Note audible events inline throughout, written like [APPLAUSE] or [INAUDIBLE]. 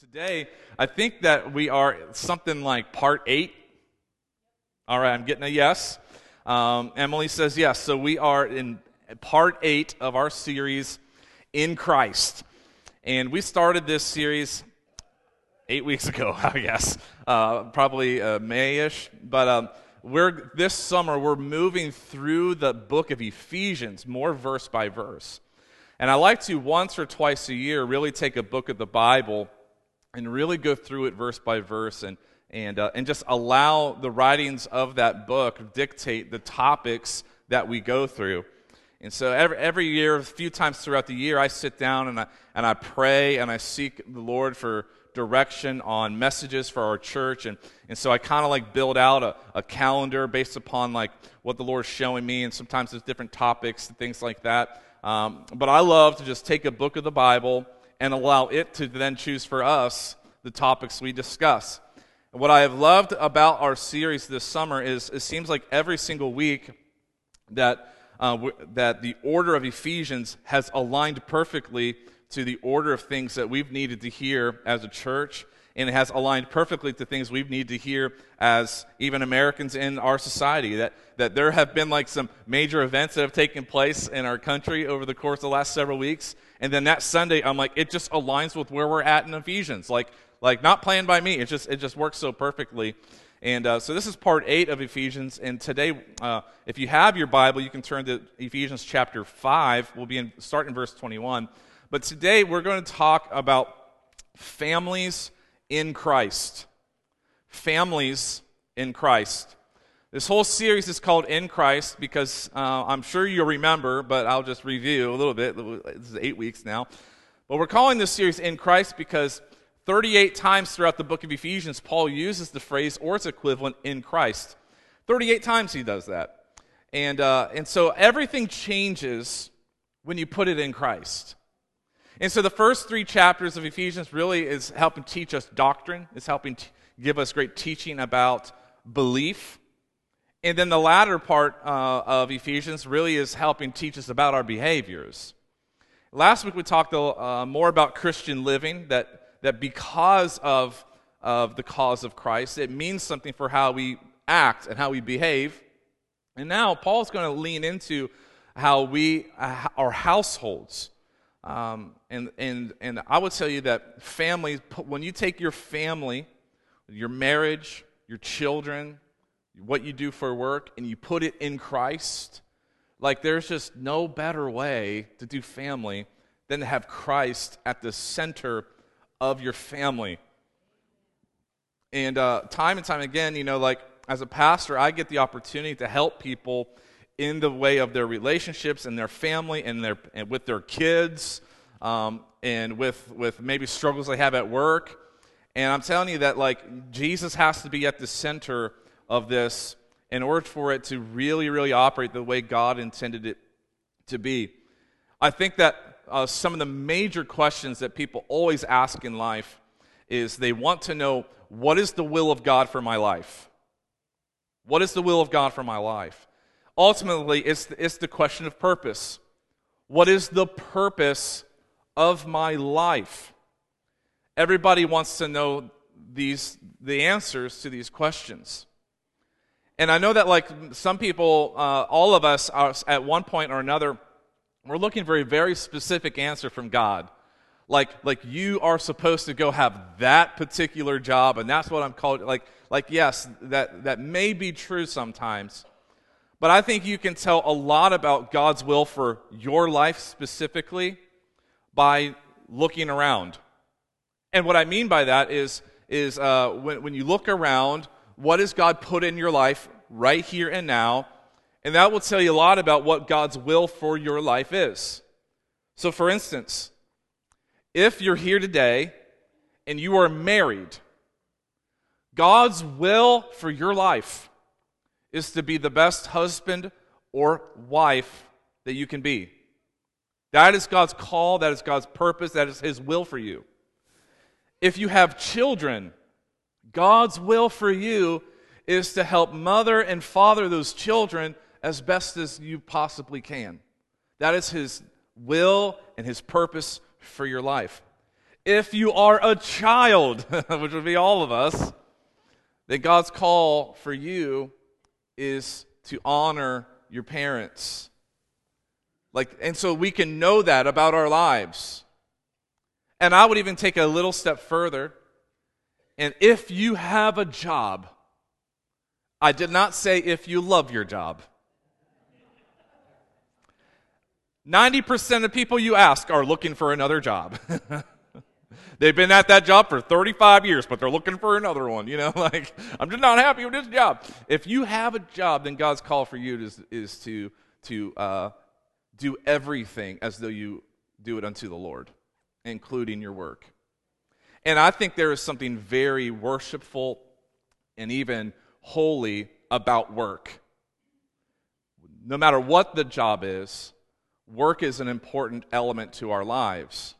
Today, I think that we are something like part eight. All right, I'm getting a yes. Um, Emily says yes. So we are in part eight of our series, In Christ. And we started this series eight weeks ago, [LAUGHS] I guess, uh, probably uh, May-ish. But um, we're this summer we're moving through the book of Ephesians, more verse by verse. And I like to once or twice a year really take a book of the Bible and really go through it verse by verse and, and, uh, and just allow the writings of that book dictate the topics that we go through. And so every, every year, a few times throughout the year, I sit down and I, and I pray and I seek the Lord for direction on messages for our church. And, and so I kind of like build out a, a calendar based upon like what the Lord's showing me. And sometimes there's different topics and things like that. Um, but I love to just take a book of the Bible and allow it to then choose for us the topics we discuss. And what I have loved about our series this summer is it seems like every single week that, uh, w- that the order of Ephesians has aligned perfectly to the order of things that we've needed to hear as a church and it has aligned perfectly to things we need to hear as even Americans in our society. That, that there have been like some major events that have taken place in our country over the course of the last several weeks. And then that Sunday, I'm like, it just aligns with where we're at in Ephesians. Like, like not planned by me. It just, it just works so perfectly. And uh, so this is part eight of Ephesians. And today, uh, if you have your Bible, you can turn to Ephesians chapter 5. We'll be in, start in verse 21. But today, we're going to talk about families in Christ. Families in Christ. This whole series is called In Christ because uh, I'm sure you'll remember, but I'll just review a little bit. This is eight weeks now. But we're calling this series In Christ because 38 times throughout the book of Ephesians, Paul uses the phrase or its equivalent in Christ. 38 times he does that. And, uh, and so everything changes when you put it in Christ. And so the first three chapters of Ephesians really is helping teach us doctrine, is helping t- give us great teaching about belief. And then the latter part uh, of Ephesians really is helping teach us about our behaviors. Last week we talked uh, more about Christian living, that, that because of, of the cause of Christ, it means something for how we act and how we behave. And now Paul's going to lean into how we, uh, our households, um, and, and, and I would tell you that families, when you take your family, your marriage, your children, what you do for work, and you put it in Christ, like there's just no better way to do family than to have Christ at the center of your family. And uh, time and time again, you know, like as a pastor, I get the opportunity to help people in the way of their relationships and their family and, their, and with their kids um, and with, with maybe struggles they have at work. And I'm telling you that, like, Jesus has to be at the center of this in order for it to really, really operate the way God intended it to be. I think that uh, some of the major questions that people always ask in life is they want to know what is the will of God for my life? What is the will of God for my life? Ultimately, it's, it's the question of purpose. What is the purpose of my life? Everybody wants to know these, the answers to these questions. And I know that, like some people, uh, all of us are at one point or another, we're looking for a very specific answer from God. Like, like you are supposed to go have that particular job, and that's what I'm called. Like, like yes, that, that may be true sometimes. But I think you can tell a lot about God's will for your life specifically by looking around. And what I mean by that is, is uh, when, when you look around, what has God put in your life right here and now? And that will tell you a lot about what God's will for your life is. So, for instance, if you're here today and you are married, God's will for your life is to be the best husband or wife that you can be. That is God's call, that is God's purpose, that is His will for you. If you have children, God's will for you is to help mother and father those children as best as you possibly can. That is His will and His purpose for your life. if you are a child, [LAUGHS] which would be all of us, then God's call for you is to honor your parents. Like, and so we can know that about our lives. And I would even take a little step further. And if you have a job, I did not say if you love your job. 90% of people you ask are looking for another job. [LAUGHS] They've been at that job for 35 years, but they're looking for another one. You know, [LAUGHS] like, I'm just not happy with this job. If you have a job, then God's call for you is, is to, to uh, do everything as though you do it unto the Lord, including your work. And I think there is something very worshipful and even holy about work. No matter what the job is, work is an important element to our lives.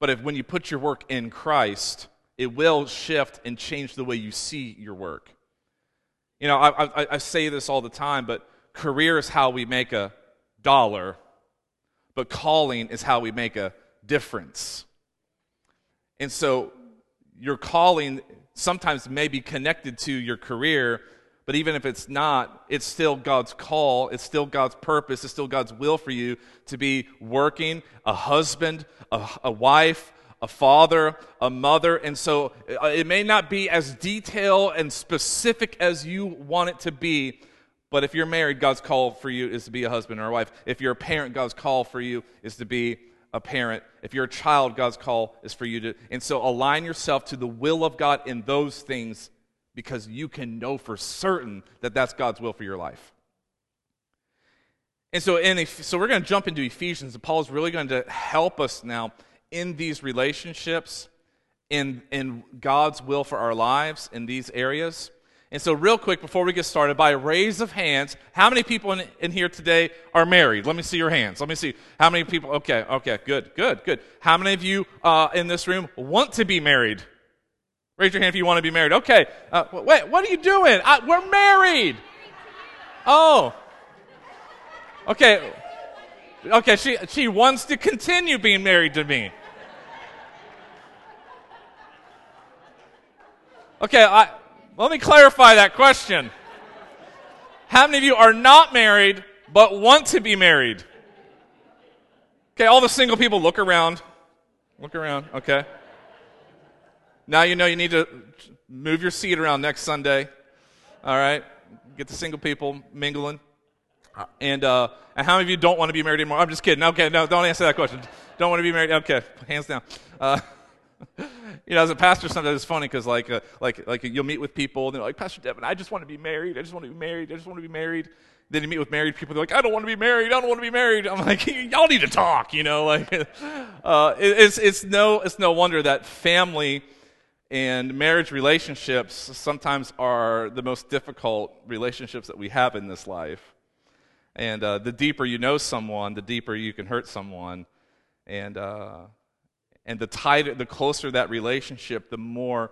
But if when you put your work in Christ, it will shift and change the way you see your work. You know, I, I, I say this all the time, but career is how we make a dollar, but calling is how we make a difference. And so your calling sometimes may be connected to your career, but even if it's not, it's still God's call, it's still God's purpose, it's still God's will for you to be working, a husband, a, a wife, a father, a mother. And so uh, it may not be as detailed and specific as you want it to be, but if you're married, God's call for you is to be a husband or a wife. If you're a parent, God's call for you is to be a parent. If you're a child, God's call is for you to. And so align yourself to the will of God in those things because you can know for certain that that's God's will for your life. And so, in, so we're going to jump into Ephesians, and Paul is really going to help us now in these relationships, in, in God's will for our lives in these areas. And so, real quick, before we get started, by a raise of hands, how many people in, in here today are married? Let me see your hands. Let me see. How many people? Okay, okay, good, good, good. How many of you uh, in this room want to be married? Raise your hand if you want to be married. Okay. Uh, wait, what are you doing? I, we're married. Oh. Okay. Okay, she, she wants to continue being married to me. Okay, I, let me clarify that question. How many of you are not married but want to be married? Okay, all the single people look around. Look around, okay. Now you know you need to move your seat around next Sunday. All right? Get the single people mingling. And, uh, and how many of you don't want to be married anymore? I'm just kidding. Okay, no, don't answer that question. Don't want to be married? Okay, hands down. Uh, [LAUGHS] you know, as a pastor, sometimes it's funny because, like, uh, like, like you'll meet with people and they're like, Pastor Devin, I just want to be married. I just want to be married. I just want to be married. Then you meet with married people. They're like, I don't want to be married. I don't want to be married. I'm like, [LAUGHS] y'all need to talk. You know, like, [LAUGHS] uh, it, it's it's no it's no wonder that family and marriage relationships sometimes are the most difficult relationships that we have in this life. And uh, the deeper you know someone, the deeper you can hurt someone. And, uh, and the tighter, the closer that relationship, the more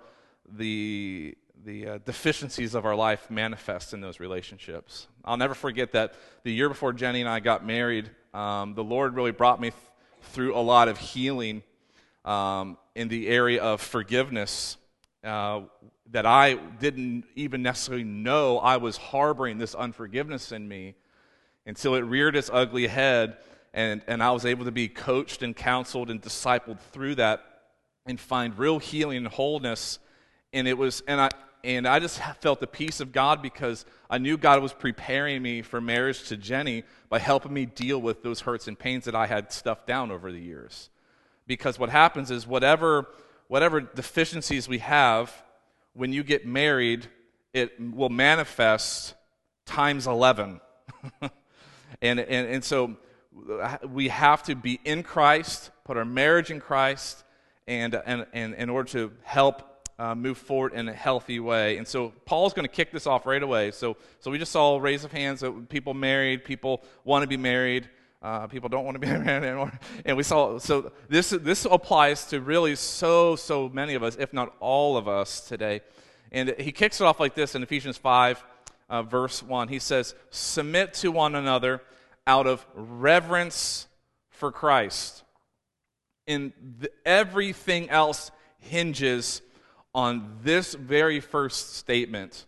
the, the uh, deficiencies of our life manifest in those relationships. I'll never forget that the year before Jenny and I got married, um, the Lord really brought me th- through a lot of healing um, in the area of forgiveness uh, that I didn't even necessarily know I was harboring this unforgiveness in me until it reared its ugly head and, and I was able to be coached and counseled and discipled through that and find real healing and wholeness. And it was, and I, and I just felt the peace of God because I knew God was preparing me for marriage to Jenny by helping me deal with those hurts and pains that I had stuffed down over the years because what happens is whatever whatever deficiencies we have when you get married it will manifest times 11 [LAUGHS] and, and, and so we have to be in christ put our marriage in christ and, and, and in order to help uh, move forward in a healthy way. And so paul's going to kick this off right away. So, so we just saw a raise of hands that people married people want to be married uh, people don't want to be [LAUGHS] around anymore. And we saw, so this, this applies to really so, so many of us, if not all of us today. And he kicks it off like this in Ephesians 5, uh, verse 1. He says, Submit to one another out of reverence for Christ. And everything else hinges on this very first statement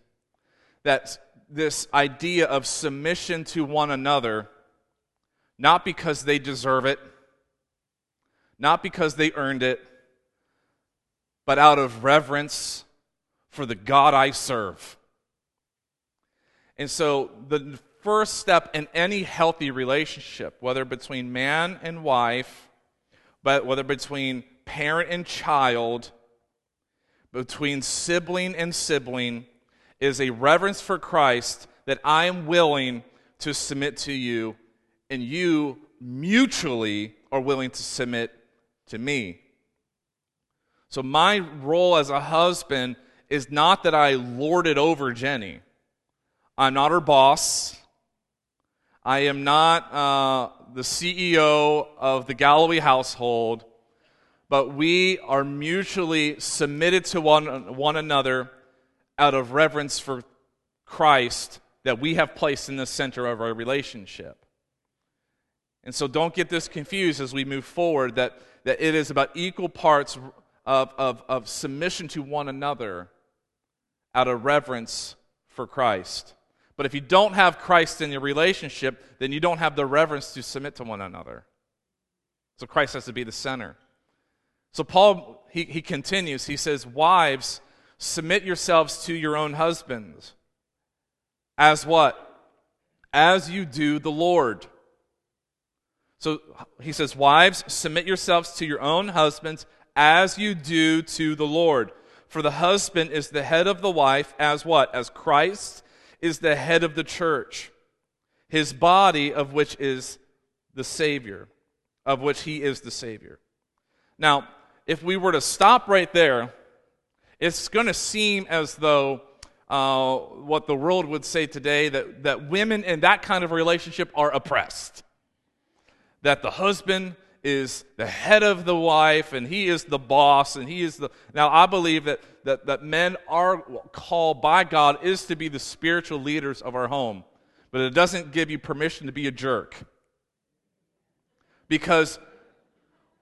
that this idea of submission to one another, not because they deserve it, not because they earned it, but out of reverence for the God I serve. And so, the first step in any healthy relationship, whether between man and wife, but whether between parent and child, between sibling and sibling, is a reverence for Christ that I am willing to submit to you, and you mutually are willing to submit to me. So, my role as a husband is not that I lord it over Jenny. I'm not her boss. I am not uh, the CEO of the Galloway household, but we are mutually submitted to one, one another out of reverence for Christ that we have placed in the center of our relationship. And so don't get this confused as we move forward that, that it is about equal parts of, of, of submission to one another out of reverence for Christ. But if you don't have Christ in your relationship, then you don't have the reverence to submit to one another. So Christ has to be the center. So Paul, he, he continues, he says, Wives, Submit yourselves to your own husbands. As what? As you do the Lord. So he says, Wives, submit yourselves to your own husbands as you do to the Lord. For the husband is the head of the wife, as what? As Christ is the head of the church, his body, of which is the Savior, of which he is the Savior. Now, if we were to stop right there, it's going to seem as though uh, what the world would say today that, that women in that kind of relationship are oppressed. That the husband is the head of the wife and he is the boss and he is the. Now, I believe that, that, that men are called by God is to be the spiritual leaders of our home, but it doesn't give you permission to be a jerk. Because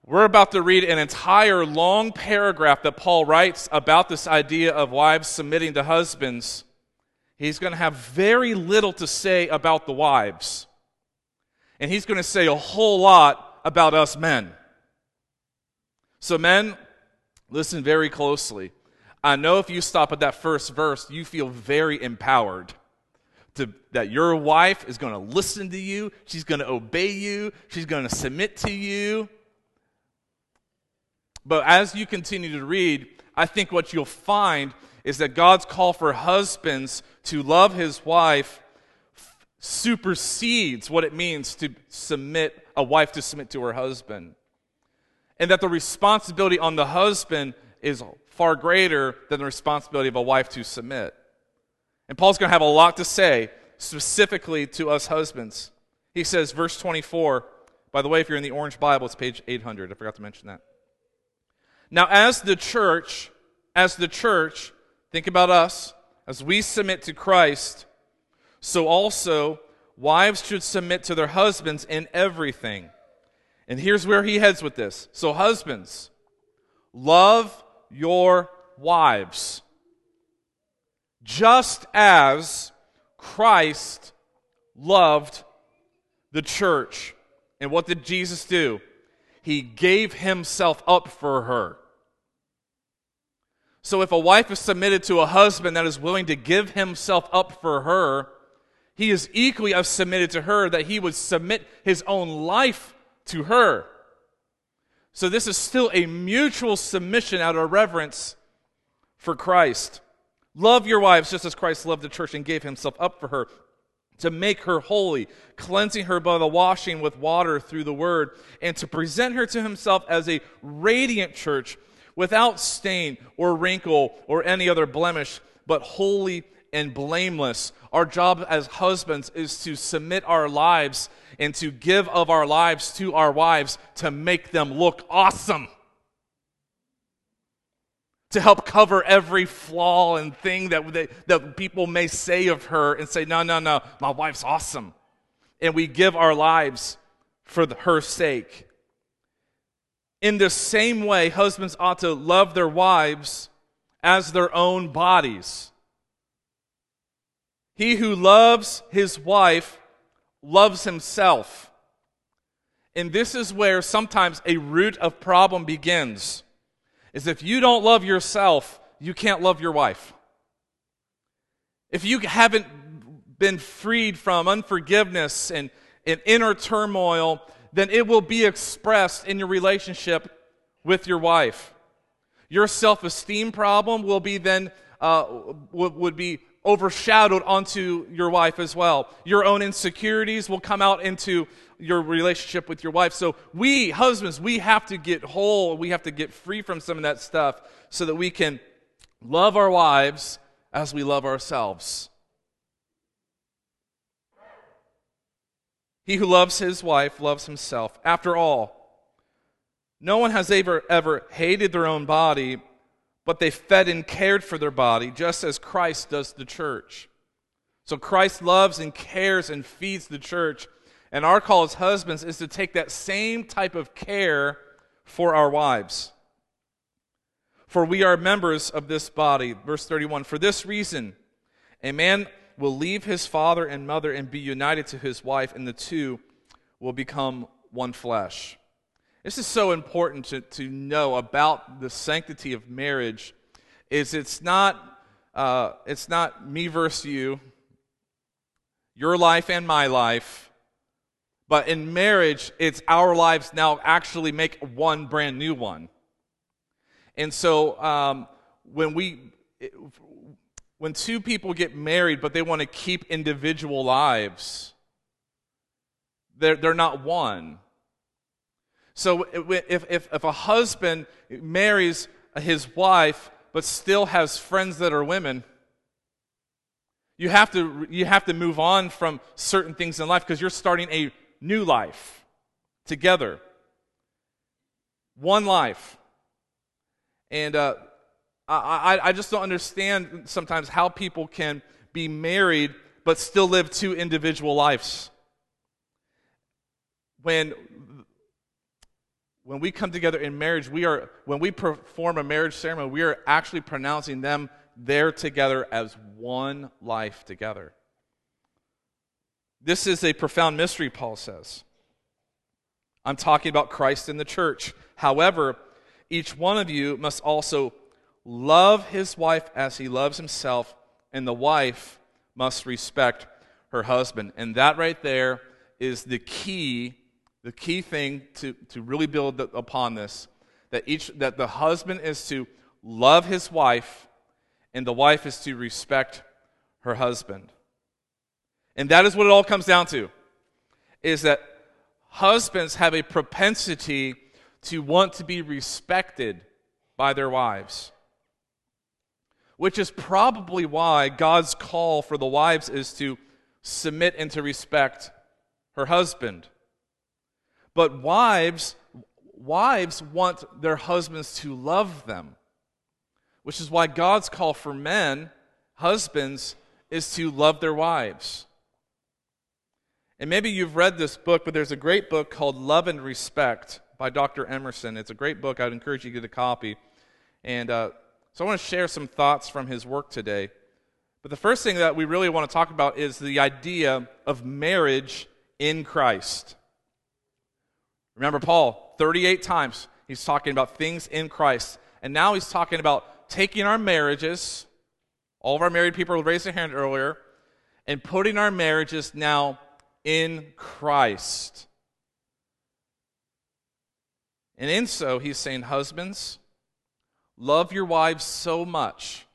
we're about to read an entire long paragraph that Paul writes about this idea of wives submitting to husbands. He's going to have very little to say about the wives. And he's going to say a whole lot about us men. So, men, listen very closely. I know if you stop at that first verse, you feel very empowered. To, that your wife is going to listen to you, she's going to obey you, she's going to submit to you. But as you continue to read, I think what you'll find is that God's call for husbands to love his wife supersedes what it means to submit, a wife to submit to her husband. And that the responsibility on the husband is far greater than the responsibility of a wife to submit. And Paul's going to have a lot to say specifically to us husbands. He says, verse 24, by the way, if you're in the Orange Bible, it's page 800. I forgot to mention that. Now, as the church, as the church, think about us, as we submit to Christ, so also wives should submit to their husbands in everything. And here's where he heads with this. So, husbands, love your wives, just as Christ loved the church. And what did Jesus do? He gave himself up for her. So if a wife is submitted to a husband that is willing to give himself up for her, he is equally as submitted to her that he would submit his own life to her. So this is still a mutual submission out of reverence for Christ. Love your wives just as Christ loved the church and gave himself up for her to make her holy, cleansing her by the washing with water through the word, and to present her to himself as a radiant church without stain or wrinkle or any other blemish, but holy and blameless. Our job as husbands is to submit our lives and to give of our lives to our wives to make them look awesome. To help cover every flaw and thing that, they, that people may say of her and say, no, no, no, my wife's awesome. And we give our lives for the, her sake. In the same way, husbands ought to love their wives as their own bodies. He who loves his wife loves himself. And this is where sometimes a root of problem begins. Is if you don't love yourself, you can't love your wife. If you haven't been freed from unforgiveness and, and inner turmoil, then it will be expressed in your relationship with your wife. Your self esteem problem will be then, uh, would, would be overshadowed onto your wife as well. Your own insecurities will come out into your relationship with your wife. So, we, husbands, we have to get whole. We have to get free from some of that stuff so that we can love our wives as we love ourselves. He who loves his wife loves himself. After all, no one has ever, ever hated their own body, but they fed and cared for their body, just as Christ does the church. So Christ loves and cares and feeds the church. And our call as husbands is to take that same type of care for our wives. For we are members of this body. Verse 31 For this reason, a man will leave his father and mother and be united to his wife, and the two will become one flesh. This is so important to, to know about the sanctity of marriage. Is it's not uh, it's not me versus you, your life and my life, but in marriage, it's our lives now actually make one brand new one. And so um, when we when two people get married, but they want to keep individual lives, they're, they're not one. So if, if, if a husband marries his wife but still has friends that are women, you have to, you have to move on from certain things in life because you're starting a new life together. One life. And uh, I, I, I just don't understand sometimes how people can be married but still live two individual lives. When when we come together in marriage, we are, when we perform a marriage ceremony, we are actually pronouncing them there together as one life together. This is a profound mystery, Paul says. I'm talking about Christ in the church. However, each one of you must also love his wife as he loves himself, and the wife must respect her husband. And that right there is the key the key thing to, to really build upon this that each that the husband is to love his wife and the wife is to respect her husband. And that is what it all comes down to is that husbands have a propensity to want to be respected by their wives which is probably why god's call for the wives is to submit and to respect her husband but wives, wives want their husbands to love them, which is why God's call for men, husbands, is to love their wives. And maybe you've read this book, but there's a great book called Love and Respect by Dr. Emerson. It's a great book. I'd encourage you to get a copy. And uh, so I want to share some thoughts from his work today. But the first thing that we really want to talk about is the idea of marriage in Christ. Remember, Paul, 38 times, he's talking about things in Christ. And now he's talking about taking our marriages, all of our married people raised their hand earlier, and putting our marriages now in Christ. And in so, he's saying, Husbands, love your wives so much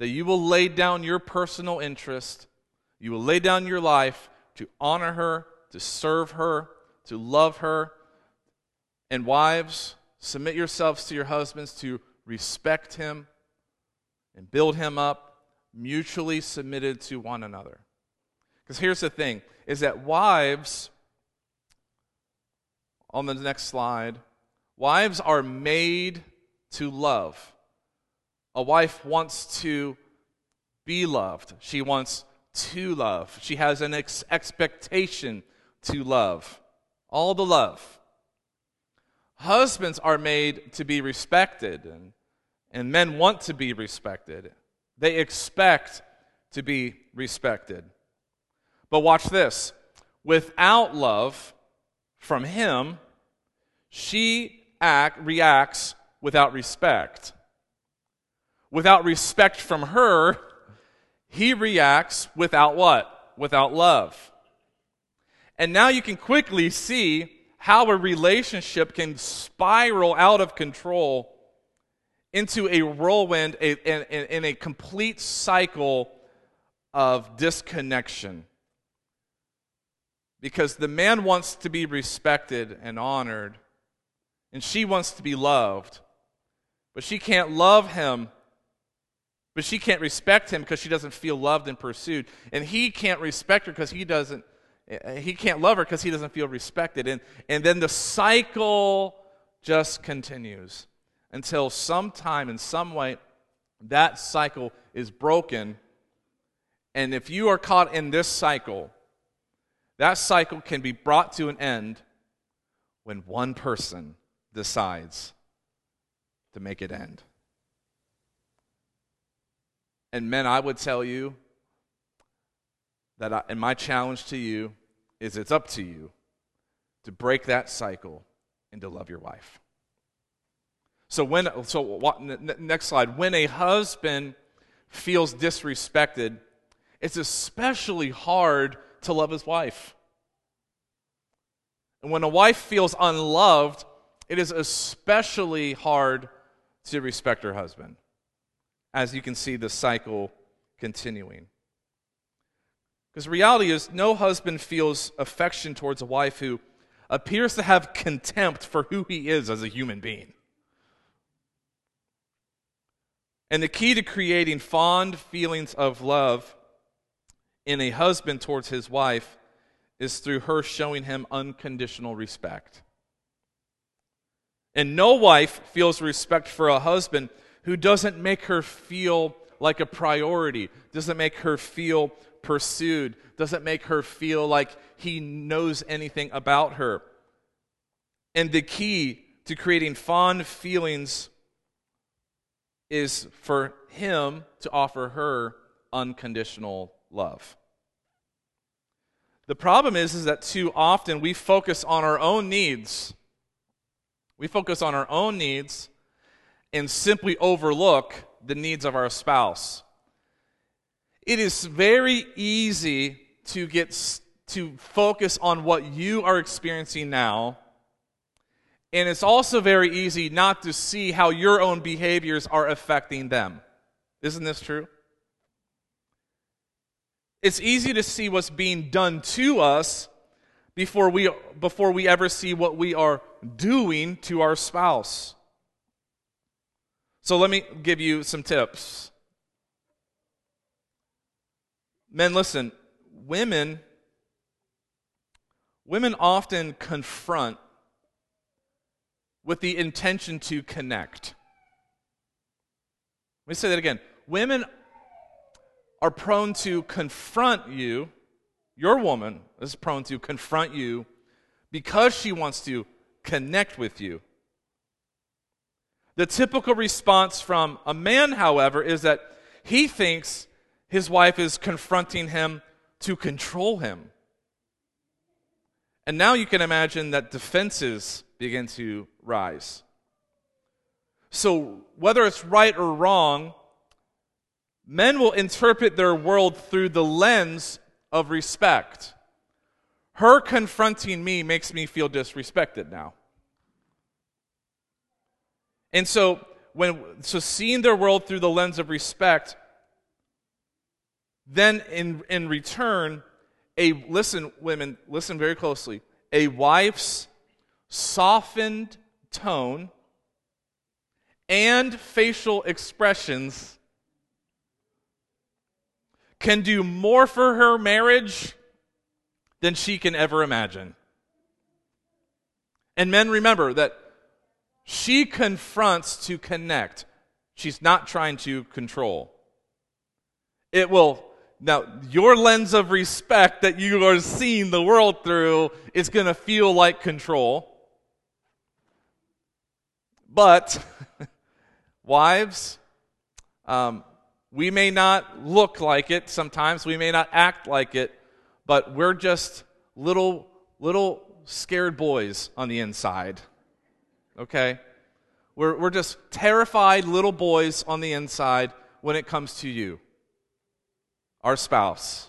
that you will lay down your personal interest, you will lay down your life to honor her, to serve her, to love her, and wives, submit yourselves to your husbands to respect him and build him up, mutually submitted to one another. Because here's the thing is that wives, on the next slide, wives are made to love. A wife wants to be loved. She wants to love. She has an ex- expectation to love. All the love. Husbands are made to be respected, and, and men want to be respected. They expect to be respected. But watch this without love from him, she act, reacts without respect. Without respect from her, he reacts without what? Without love. And now you can quickly see how a relationship can spiral out of control into a whirlwind, in a complete cycle of disconnection. Because the man wants to be respected and honored, and she wants to be loved. But she can't love him, but she can't respect him because she doesn't feel loved and pursued. And he can't respect her because he doesn't Uh, he can't love her because he doesn't feel respected. And, and then the cycle just continues until sometime, in some way, that cycle is broken. And if you are caught in this cycle, that cycle can be brought to an end when one person decides to make it end. And men, I would tell you that, I, and my challenge to you is it's up to you to break that cycle and to love your wife. So when so what, next slide when a husband feels disrespected it's especially hard to love his wife. And when a wife feels unloved it is especially hard to respect her husband. As you can see the cycle continuing. Because the reality is, no husband feels affection towards a wife who appears to have contempt for who he is as a human being. And the key to creating fond feelings of love in a husband towards his wife is through her showing him unconditional respect. And no wife feels respect for a husband who doesn't make her feel like a priority, doesn't make her feel pursued, doesn't make her feel like he knows anything about her. And the key to creating fond feelings is for him to offer her unconditional love. The problem is, is that too often we focus on our own needs. We focus on our own needs and simply overlook the needs of our spouse it is very easy to get to focus on what you are experiencing now. And it's also very easy not to see how your own behaviors are affecting them. Isn't this true? It's easy to see what's being done to us before we before we ever see what we are doing to our spouse. So let me give you some tips Men, listen, women women often confront with the intention to connect. Let me say that again. Women are prone to confront you, your woman is prone to confront you because she wants to connect with you. The typical response from a man, however, is that he thinks his wife is confronting him to control him. And now you can imagine that defenses begin to rise. So, whether it's right or wrong, men will interpret their world through the lens of respect. Her confronting me makes me feel disrespected now. And so, when so seeing their world through the lens of respect then, in, in return, a listen, women, listen very closely. A wife's softened tone and facial expressions can do more for her marriage than she can ever imagine. And men, remember that she confronts to connect, she's not trying to control. It will now, your lens of respect that you are seeing the world through is going to feel like control. But, [LAUGHS] wives, um, we may not look like it sometimes, we may not act like it, but we're just little, little scared boys on the inside. Okay? We're, we're just terrified little boys on the inside when it comes to you, our spouse.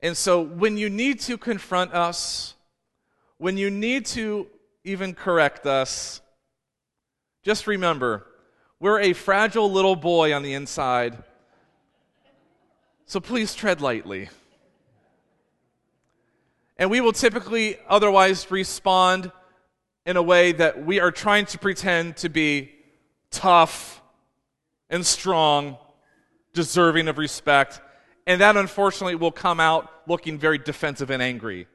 And so when you need to confront us, when you need to even correct us, just remember we're a fragile little boy on the inside. So please tread lightly. And we will typically otherwise respond in a way that we are trying to pretend to be tough and strong, deserving of respect. And that unfortunately will come out looking very defensive and angry.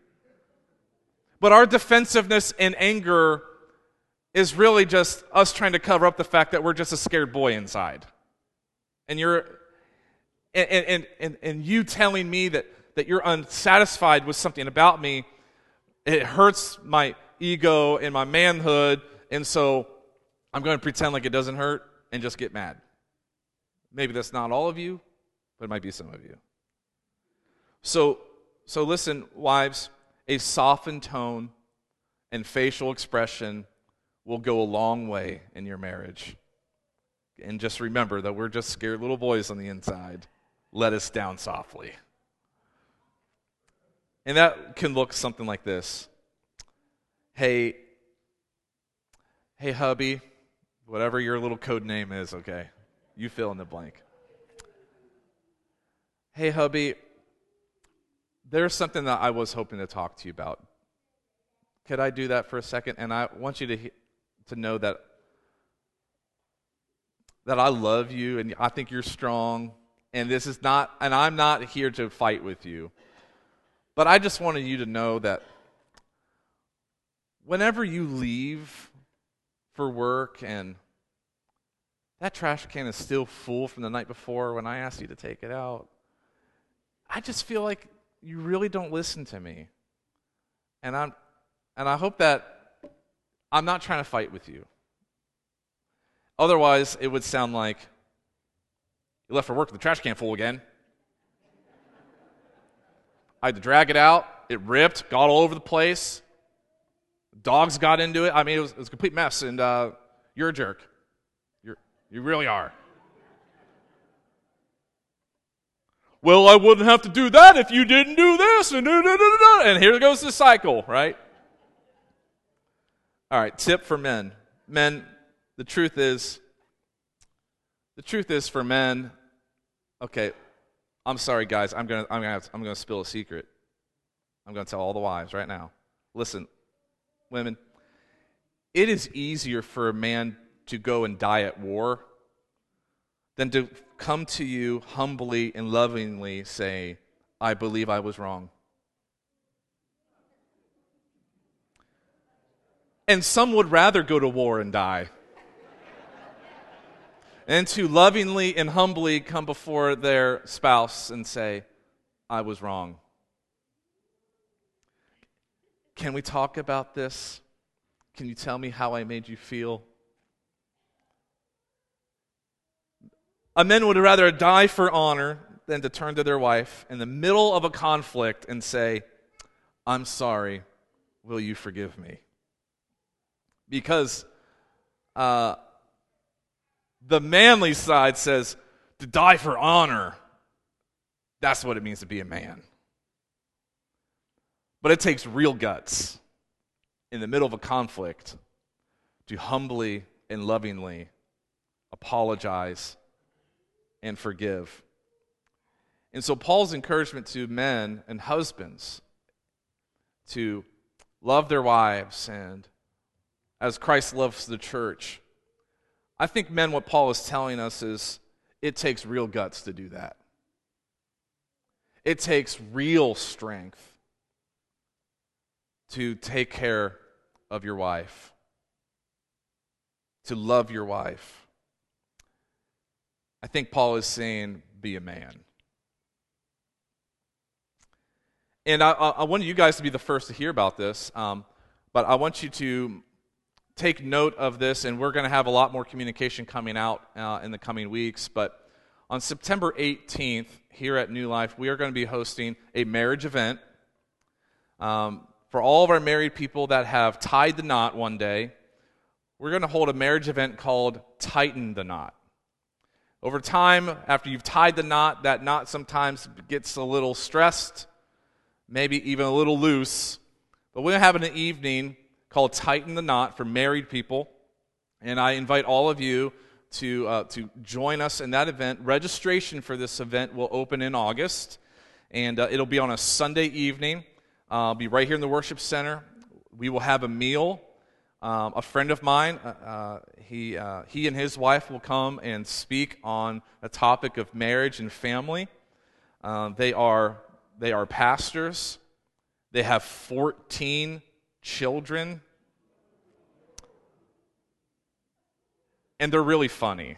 But our defensiveness and anger is really just us trying to cover up the fact that we're just a scared boy inside. And you're and, and, and, and you telling me that, that you're unsatisfied with something about me, it hurts my ego and my manhood, and so I'm going to pretend like it doesn't hurt and just get mad. Maybe that's not all of you, but it might be some of you. So, so listen, wives, a softened tone and facial expression will go a long way in your marriage. And just remember that we're just scared little boys on the inside. Let us down softly. And that can look something like this Hey, hey, hubby, whatever your little code name is, okay? You fill in the blank. Hey, hubby, there's something that I was hoping to talk to you about. Could I do that for a second? And I want you to, to know that, that I love you and I think you're strong. And this is not, and I'm not here to fight with you. But I just wanted you to know that whenever you leave for work and that trash can is still full from the night before when I asked you to take it out, I just feel like you really don't listen to me. And I'm and I hope that I'm not trying to fight with you. Otherwise, it would sound like you left for work with the trash can full again. I had to drag it out. It ripped, got all over the place. Dogs got into it. I mean, it was, it was a complete mess, and uh, you're a jerk. You're, really are. Well, I wouldn't have to do that if you didn't do this, and da, da, da, and here goes the cycle, right? All right, tip for men. Men, the truth is, the truth is for men, okay, I'm sorry, guys, I'm gonna, I'm gonna, I'm gonna spill a secret. I'm gonna tell all the wives right now. Listen, women, it is easier for a man to go and die at war than to come to you humbly and lovingly say, I believe I was wrong. And some would rather go to war and die [LAUGHS] and to lovingly and humbly come before their spouse and say, I was wrong. Can we talk about this? Can you tell me how I made you feel? A men would rather die for honor than to turn to their wife in the middle of a conflict and say, I'm sorry, will you forgive me? Because uh, the manly side says, to die for honor, that's what it means to be a man. But it takes real guts in the middle of a conflict to humbly and lovingly apologize and forgive. And so, Paul's encouragement to men and husbands to love their wives and as Christ loves the church. I think, men, what Paul is telling us is it takes real guts to do that. It takes real strength to take care of your wife, to love your wife. I think Paul is saying, be a man. And I, I, wanted you guys to be the first to hear about this, um, but I want you to take note of this, and we're going to have a lot more communication coming out uh, in the coming weeks. But on September 18th, here at New Life, we are going to be hosting a marriage event um, for all of our married people that have tied the knot one day. We're going to hold a marriage event called Tighten the Knot. Over time, after you've tied the knot, that knot sometimes gets a little stressed, maybe even a little loose. But we're having an evening called Tighten the Knot for married people. And I invite all of you to, uh, to join us in that event. Registration for this event will open in August, and uh, it'll be on a Sunday evening. Uh, I'll be right here in the worship center. We will have a meal. Um, a friend of mine, uh, uh, he, uh, he and his wife will come and speak on a topic of marriage and family. they, are, they are pastors. They have 14 children. And they're really funny.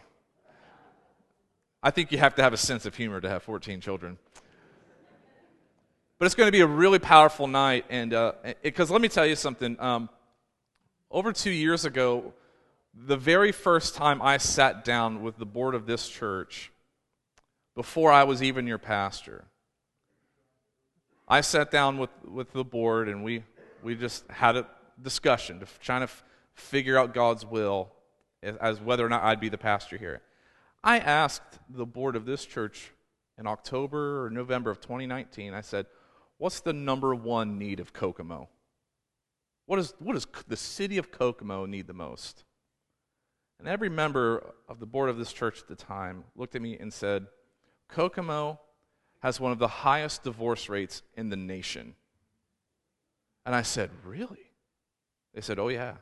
I think you have to have a sense of humor to have 14 children. But it's going to be a really powerful night. And because uh, let me tell you something. Um, over two years ago, the very first time I sat down with the board of this church, before I was even your pastor, I sat down with, with the board and we, we just had a discussion to trying to f- figure out God's will as, as whether or not I'd be the pastor here. I asked the board of this church in October or November of 2019, I said, What's the number one need of Kokomo? What, is, what does the city of Kokomo need the most? And every member of the board of this church at the time looked at me and said, Kokomo has one of the highest divorce rates in the nation. And I said, Really? They said, Oh, yeah.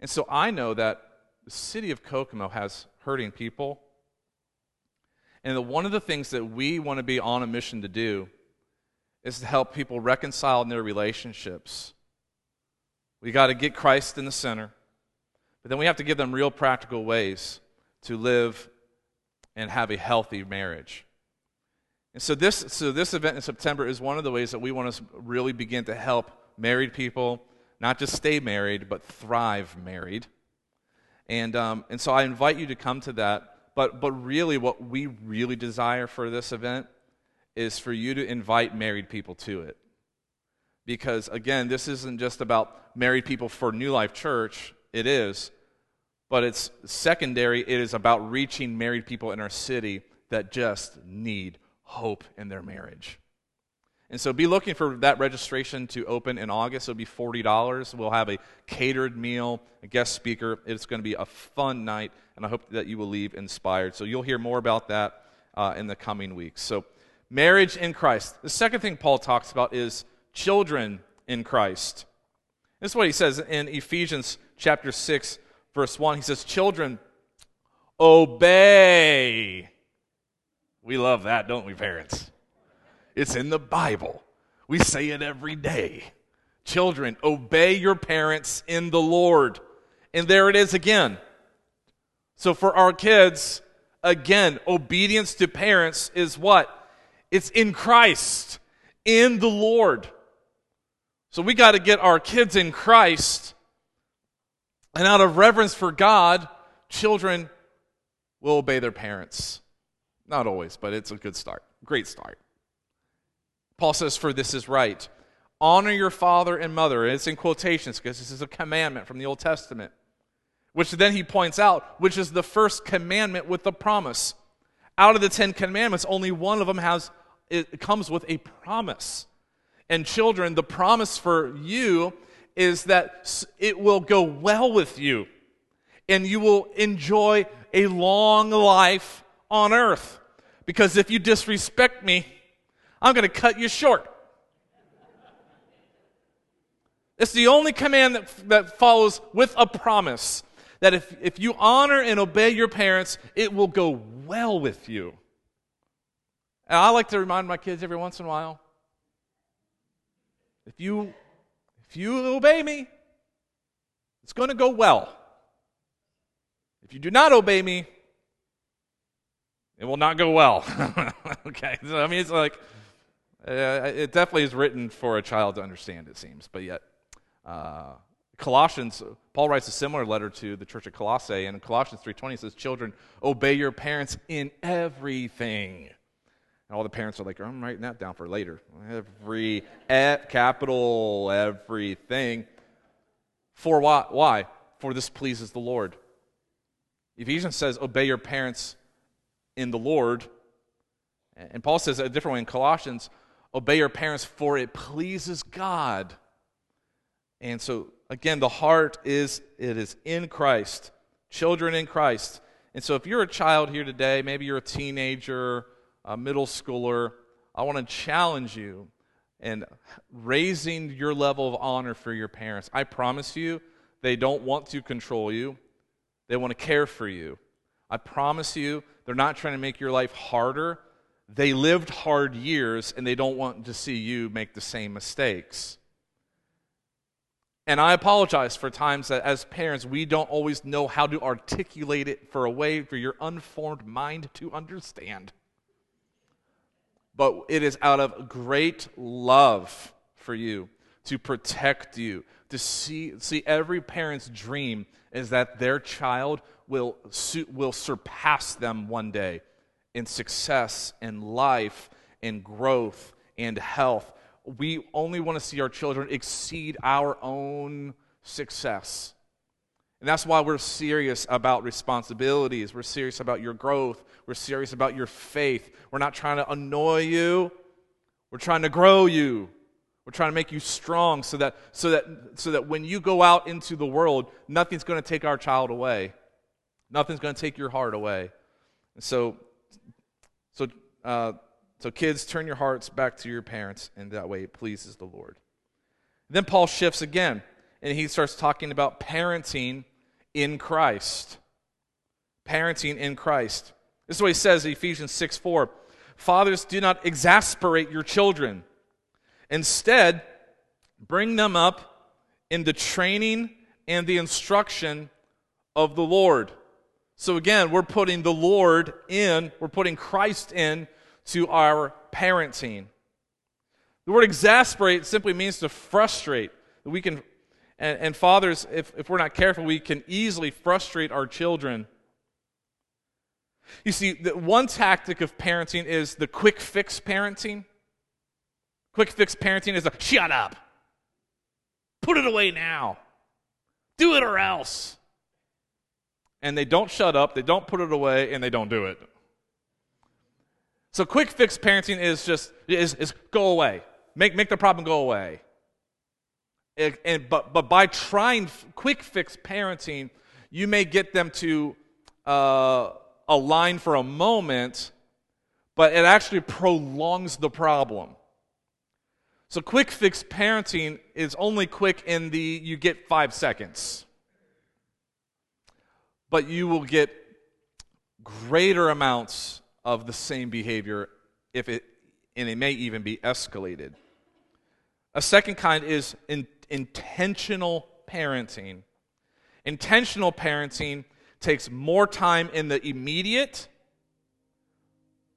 And so I know that the city of Kokomo has hurting people. And one of the things that we want to be on a mission to do is to help people reconcile in their relationships. We got to get Christ in the center, but then we have to give them real practical ways to live and have a healthy marriage. And so this, so this event in September is one of the ways that we want to really begin to help married people not just stay married, but thrive married. And, um, and so I invite you to come to that. But, but really, what we really desire for this event is for you to invite married people to it. Because, again, this isn't just about married people for New Life Church, it is. But it's secondary, it is about reaching married people in our city that just need hope in their marriage. And so be looking for that registration to open in August. It'll be $40. We'll have a catered meal, a guest speaker. It's going to be a fun night, and I hope that you will leave inspired. So you'll hear more about that uh, in the coming weeks. So, marriage in Christ. The second thing Paul talks about is children in Christ. This is what he says in Ephesians chapter 6, verse 1. He says, Children, obey. We love that, don't we, parents? It's in the Bible. We say it every day. Children, obey your parents in the Lord. And there it is again. So for our kids, again, obedience to parents is what? It's in Christ, in the Lord. So we got to get our kids in Christ. And out of reverence for God, children will obey their parents. Not always, but it's a good start. Great start. Paul says, For this is right. Honor your father and mother. And it's in quotations because this is a commandment from the Old Testament. Which then he points out, which is the first commandment with the promise. Out of the Ten Commandments, only one of them has it comes with a promise. And children, the promise for you is that it will go well with you and you will enjoy a long life on earth. Because if you disrespect me, I'm going to cut you short. It's the only command that, that follows with a promise that if, if you honor and obey your parents, it will go well with you. And I like to remind my kids every once in a while if you, if you obey me, it's going to go well. If you do not obey me, it will not go well. [LAUGHS] okay, so I mean, it's like uh, it definitely is written for a child to understand, it seems, but yet uh, Colossians, Paul writes a similar letter to the church at Colossae, and in Colossians 3.20 says, Children, obey your parents in everything. And all the parents are like, I'm writing that down for later. Every, capital, everything. For what? Why? For this pleases the Lord. Ephesians says, obey your parents in the Lord. And Paul says a different way in Colossians, obey your parents for it pleases God. And so again, the heart is it is in Christ, children in Christ. And so if you're a child here today, maybe you're a teenager, a middle schooler, I want to challenge you in raising your level of honor for your parents. I promise you, they don't want to control you. They want to care for you. I promise you, they're not trying to make your life harder. They lived hard years and they don't want to see you make the same mistakes. And I apologize for times that as parents, we don't always know how to articulate it for a way for your unformed mind to understand. But it is out of great love for you to protect you, to see, see every parent's dream is that their child will, will surpass them one day in success, in life, in growth, and health. We only want to see our children exceed our own success. And that's why we're serious about responsibilities. We're serious about your growth. We're serious about your faith. We're not trying to annoy you, we're trying to grow you. We're trying to make you strong so that, so that, so that when you go out into the world, nothing's going to take our child away. Nothing's going to take your heart away. And so, so, uh, so, kids, turn your hearts back to your parents, and that way it pleases the Lord. Then Paul shifts again, and he starts talking about parenting in Christ. Parenting in Christ. This is what he says in Ephesians 6 4. Fathers, do not exasperate your children Instead, bring them up in the training and the instruction of the Lord. So again, we're putting the Lord in, we're putting Christ in to our parenting. The word exasperate simply means to frustrate. We can, and, and fathers, if, if we're not careful, we can easily frustrate our children. You see, the one tactic of parenting is the quick fix parenting. Quick fix parenting is a shut up. Put it away now. Do it or else. And they don't shut up, they don't put it away, and they don't do it. So quick fix parenting is just is, is go away. Make make the problem go away. It, and, but but by trying quick fix parenting, you may get them to uh, align for a moment, but it actually prolongs the problem. So, quick fix parenting is only quick in the you get five seconds. But you will get greater amounts of the same behavior if it, and it may even be escalated. A second kind is in, intentional parenting. Intentional parenting takes more time in the immediate,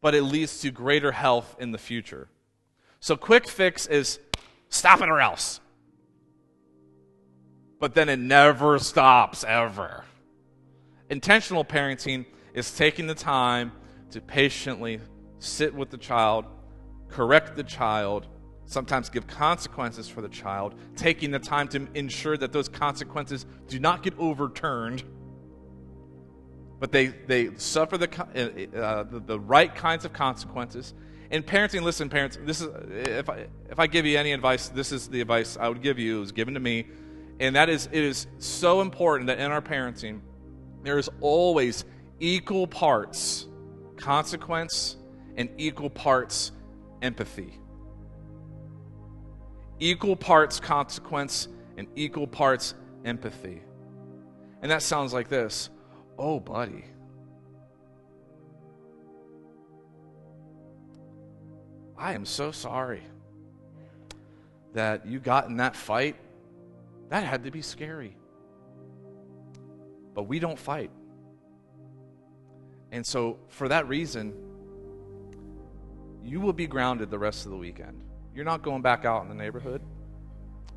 but it leads to greater health in the future. So, quick fix is stop it or else. But then it never stops, ever. Intentional parenting is taking the time to patiently sit with the child, correct the child, sometimes give consequences for the child, taking the time to ensure that those consequences do not get overturned, but they, they suffer the, uh, uh the, the right kinds of consequences in parenting, listen, parents, this is if I if I give you any advice, this is the advice I would give you. It was given to me. And that is it is so important that in our parenting, there is always equal parts consequence and equal parts empathy. Equal parts consequence and equal parts empathy. And that sounds like this Oh, buddy, I am so sorry that you got in that fight. That had to be scary. But we don't fight. And so, for that reason, you will be grounded the rest of the weekend. You're not going back out in the neighborhood.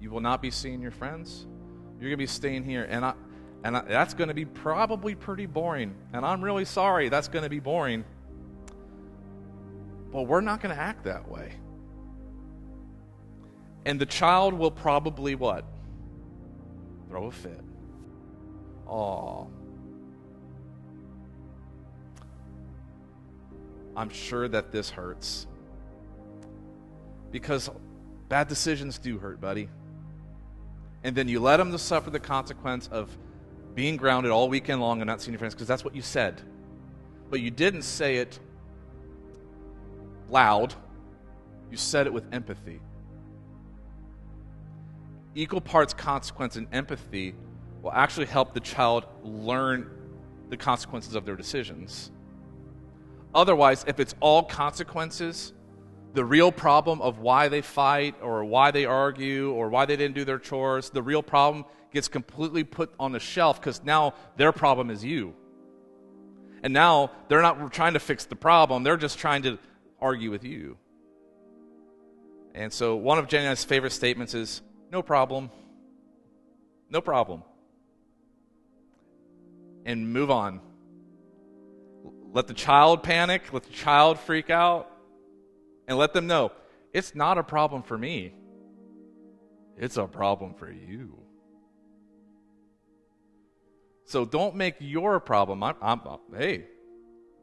You will not be seeing your friends. You're going to be staying here. And, I, and I, that's going to be probably pretty boring. And I'm really sorry that's going to be boring. But we're not going to act that way. And the child will probably what? Throw a fit. Oh. I'm sure that this hurts. Because bad decisions do hurt, buddy. And then you let them to suffer the consequence of being grounded all weekend long and not seeing your friends because that's what you said. But you didn't say it loud, you said it with empathy. Equal parts consequence and empathy will actually help the child learn the consequences of their decisions. Otherwise, if it's all consequences, the real problem of why they fight or why they argue or why they didn't do their chores, the real problem gets completely put on the shelf because now their problem is you. And now they're not trying to fix the problem, they're just trying to argue with you. And so one of Jenny's favorite statements is no problem. No problem. And move on. Let the child panic, let the child freak out, and let them know it's not a problem for me, it's a problem for you. So don't make your problem. I'm, I'm, hey,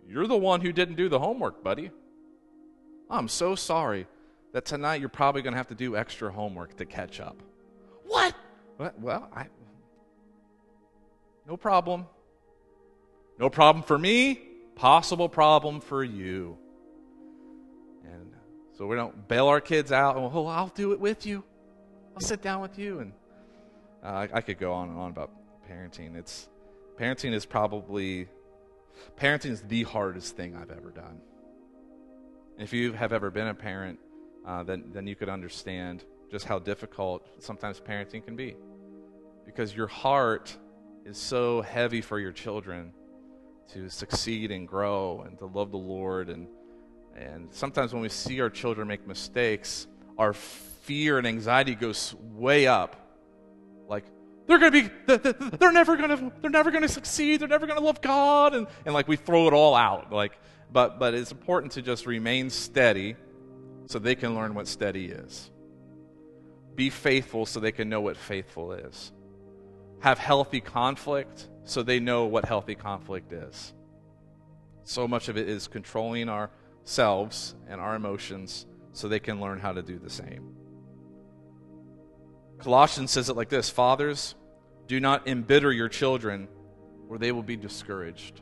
you're the one who didn't do the homework, buddy. I'm so sorry that tonight you're probably going to have to do extra homework to catch up. What? Well, I. No problem. No problem for me, possible problem for you. So we don't bail our kids out. And, oh, I'll do it with you. I'll sit down with you. And uh, I, I could go on and on about parenting. It's parenting is probably parenting is the hardest thing I've ever done. If you have ever been a parent, uh, then then you could understand just how difficult sometimes parenting can be, because your heart is so heavy for your children to succeed and grow and to love the Lord. And, and sometimes when we see our children make mistakes, our fear and anxiety goes way up. Like, they're going to be, they're never going to, they're never going to succeed. They're never going to love God. And, and like we throw it all out. Like, but, but it's important to just remain steady so they can learn what steady is. Be faithful so they can know what faithful is. Have healthy conflict so they know what healthy conflict is. So much of it is controlling ourselves and our emotions so they can learn how to do the same. Colossians says it like this Fathers, do not embitter your children, or they will be discouraged.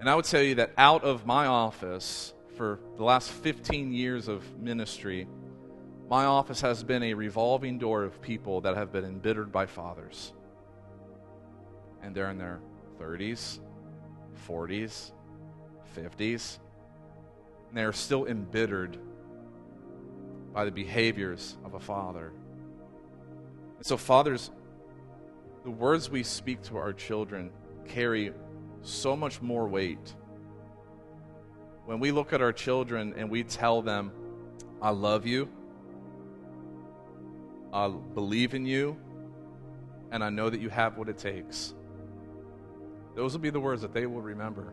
And I would tell you that out of my office, for the last 15 years of ministry, my office has been a revolving door of people that have been embittered by fathers and they're in their 30s, 40s, 50s, and they're still embittered by the behaviors of a father. And so, fathers, the words we speak to our children carry so much more weight. When we look at our children and we tell them, I love you, I believe in you, and I know that you have what it takes. Those will be the words that they will remember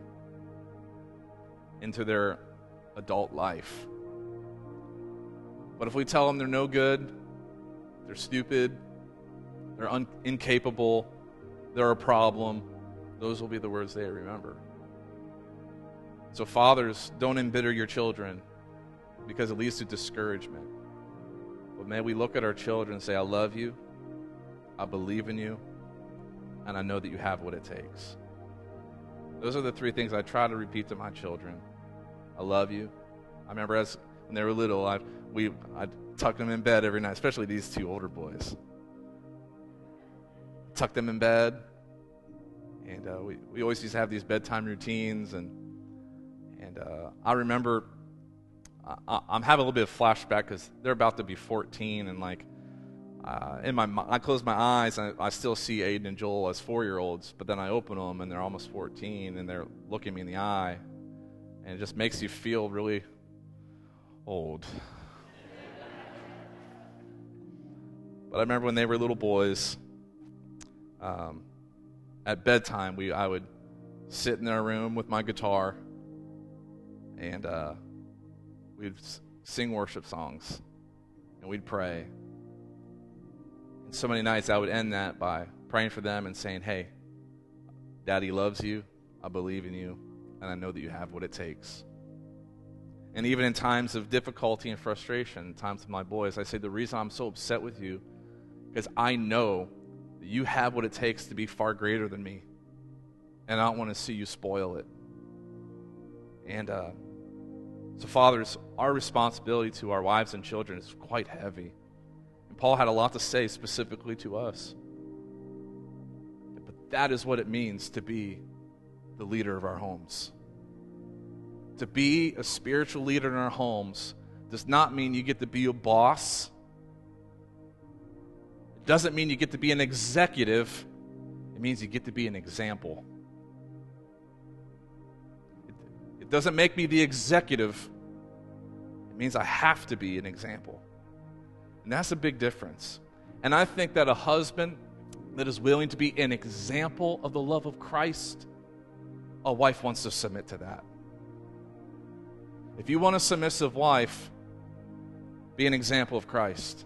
into their adult life. But if we tell them they're no good, they're stupid, they're un- incapable, they're a problem, those will be the words they remember. So, fathers, don't embitter your children because it leads to discouragement. But may we look at our children and say, I love you, I believe in you, and I know that you have what it takes. Those are the three things I try to repeat to my children. I love you. I remember as when they were little, I we I tuck them in bed every night, especially these two older boys. Tuck them in bed, and uh, we we always used to have these bedtime routines, and and uh, I remember I, I'm having a little bit of flashback because they're about to be 14, and like uh, in my I close my eyes and I, still see Aiden and Joel as four year olds, but then I open them and they're almost 14 and they're looking me in the eye, and it just makes you feel really old. But I remember when they were little boys, um, at bedtime, we I would sit in their room with my guitar, and uh, we'd sing worship songs, and we'd pray. And so many nights I would end that by praying for them and saying, "Hey, Daddy loves you. I believe in you, and I know that you have what it takes." And even in times of difficulty and frustration, times with my boys, I say, The reason I'm so upset with you is I know that you have what it takes to be far greater than me. And I don't want to see you spoil it. And uh, so, fathers, our responsibility to our wives and children is quite heavy. Paul had a lot to say specifically to us. But that is what it means to be the leader of our homes. To be a spiritual leader in our homes does not mean you get to be a boss. It doesn't mean you get to be an executive. It means you get to be an example. It doesn't make me the executive. It means I have to be an example. And that's a big difference. And I think that a husband that is willing to be an example of the love of Christ, a wife wants to submit to that. If you want a submissive wife, be an example of Christ.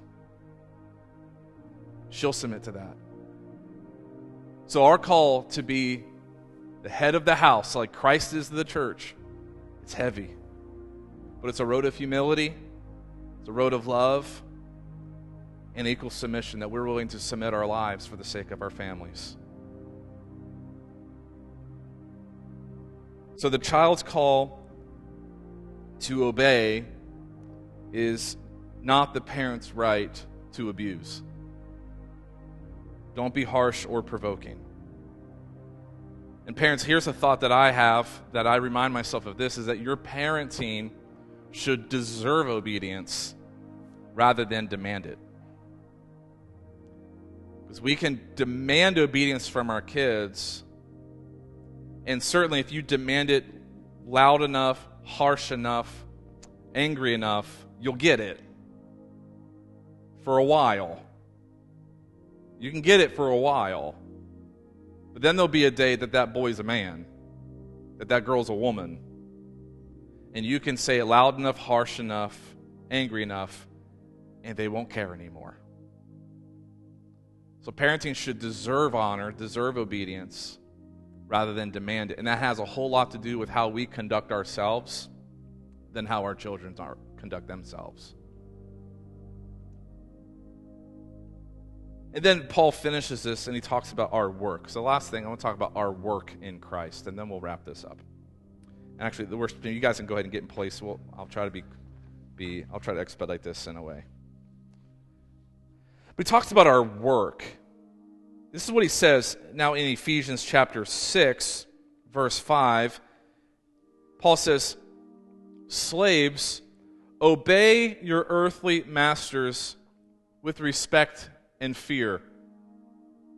She'll submit to that. So, our call to be the head of the house, like Christ is the church, it's heavy. But it's a road of humility, it's a road of love, and equal submission that we're willing to submit our lives for the sake of our families. So, the child's call to obey is not the parent's right to abuse. Don't be harsh or provoking. And parents, here's a thought that I have that I remind myself of this is that your parenting should deserve obedience rather than demand it. Because we can demand obedience from our kids, and certainly if you demand it loud enough, harsh enough, angry enough, you'll get it for a while. You can get it for a while. But then there'll be a day that that boy's a man, that that girl's a woman. And you can say it loud enough, harsh enough, angry enough, and they won't care anymore. So parenting should deserve honor, deserve obedience, rather than demand it. And that has a whole lot to do with how we conduct ourselves than how our children are, conduct themselves. And then Paul finishes this and he talks about our work. So, the last thing, I want to talk about our work in Christ, and then we'll wrap this up. And actually, the worst, you guys can go ahead and get in place. We'll, I'll try to be, be, I'll try to expedite this in a way. But he talks about our work. This is what he says now in Ephesians chapter 6, verse 5. Paul says, Slaves, obey your earthly masters with respect and fear.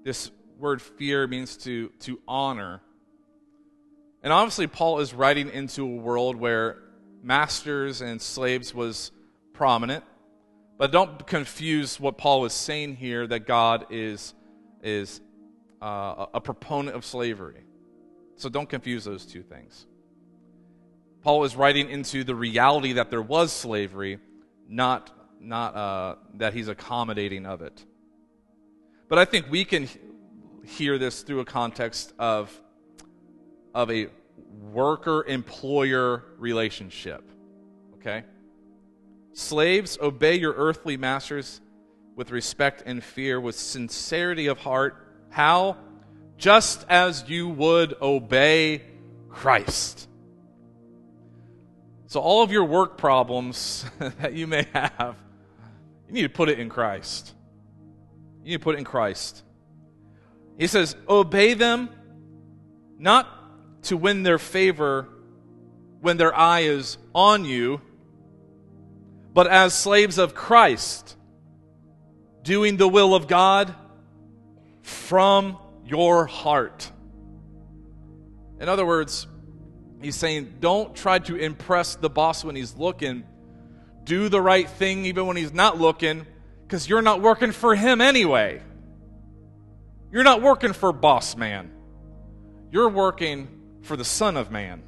This word fear means to, to honor. And obviously, Paul is writing into a world where masters and slaves was prominent. But don't confuse what Paul is saying here that God is is uh, a proponent of slavery. So don't confuse those two things. Paul is writing into the reality that there was slavery, not, not uh, that he's accommodating of it. But I think we can hear this through a context of, of a worker employer relationship. Okay? Slaves, obey your earthly masters with respect and fear, with sincerity of heart. How? Just as you would obey Christ. So, all of your work problems [LAUGHS] that you may have, you need to put it in Christ. You need to put it in Christ. He says, Obey them not to win their favor when their eye is on you, but as slaves of Christ doing the will of God from your heart. In other words, he's saying, don't try to impress the boss when he's looking. Do the right thing even when he's not looking, Because you're not working for him anyway. You're not working for boss man. You're working for the Son of Man.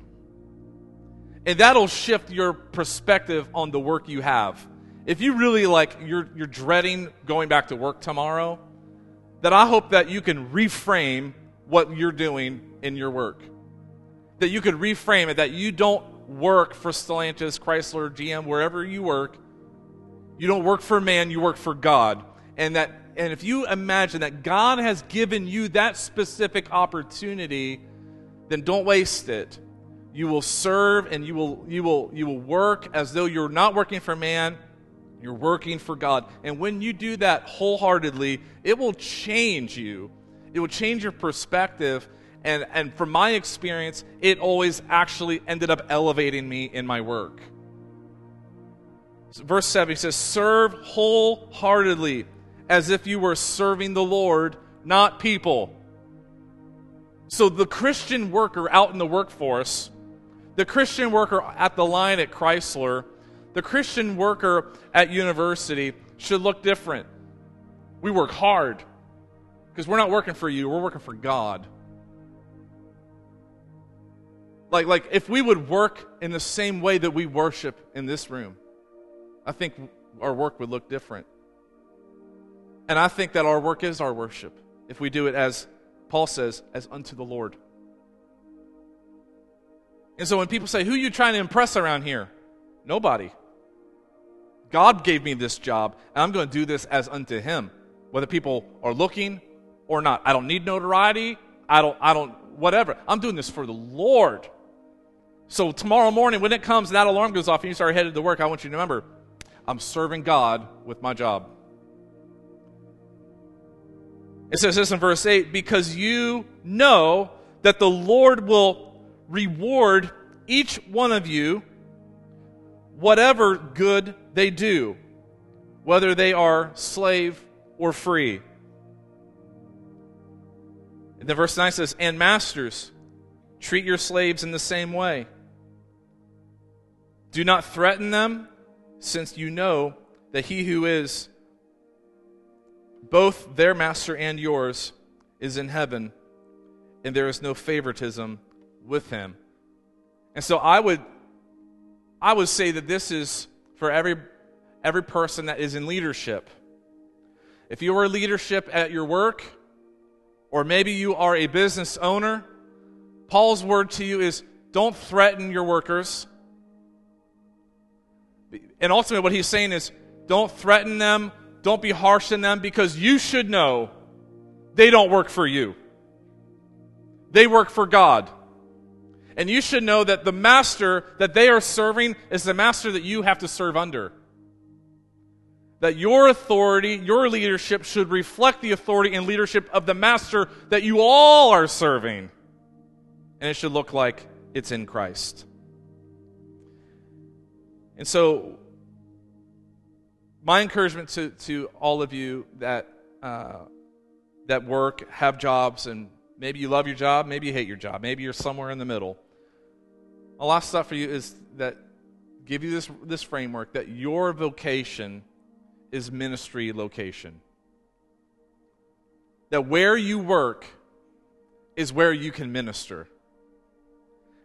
And that'll shift your perspective on the work you have. If you really like you're you're dreading going back to work tomorrow, then I hope that you can reframe what you're doing in your work. That you could reframe it that you don't work for Stellantis, Chrysler, GM, wherever you work. You don't work for man, you work for God. And that and if you imagine that God has given you that specific opportunity, then don't waste it. You will serve and you will you will you will work as though you're not working for man, you're working for God. And when you do that wholeheartedly, it will change you. It will change your perspective and and from my experience, it always actually ended up elevating me in my work. Verse 7 he says, Serve wholeheartedly as if you were serving the Lord, not people. So the Christian worker out in the workforce, the Christian worker at the line at Chrysler, the Christian worker at university should look different. We work hard because we're not working for you, we're working for God. Like, like if we would work in the same way that we worship in this room, I think our work would look different. And I think that our work is our worship if we do it as Paul says, as unto the Lord. And so when people say, Who are you trying to impress around here? Nobody. God gave me this job, and I'm going to do this as unto Him, whether people are looking or not. I don't need notoriety. I don't, I don't, whatever. I'm doing this for the Lord. So tomorrow morning, when it comes and that alarm goes off and you start headed to work, I want you to remember, I'm serving God with my job. It says this in verse 8 because you know that the Lord will reward each one of you whatever good they do, whether they are slave or free. And then verse 9 says, And masters, treat your slaves in the same way. Do not threaten them, since you know that he who is both their master and yours is in heaven, and there is no favoritism with him. And so I would I would say that this is for every every person that is in leadership. If you are leadership at your work, or maybe you are a business owner, Paul's word to you is don't threaten your workers. And ultimately, what he's saying is don't threaten them, don't be harsh on them because you should know they don't work for you. They work for God. And you should know that the master that they are serving is the master that you have to serve under. That your authority, your leadership should reflect the authority and leadership of the master that you all are serving. And it should look like it's in Christ. And so my encouragement to, to all of you that, uh, that work, have jobs, and maybe you love your job, maybe you hate your job, maybe you're somewhere in the middle. My last thought for you is that give you this, this framework that your vocation is ministry location. That where you work is where you can minister.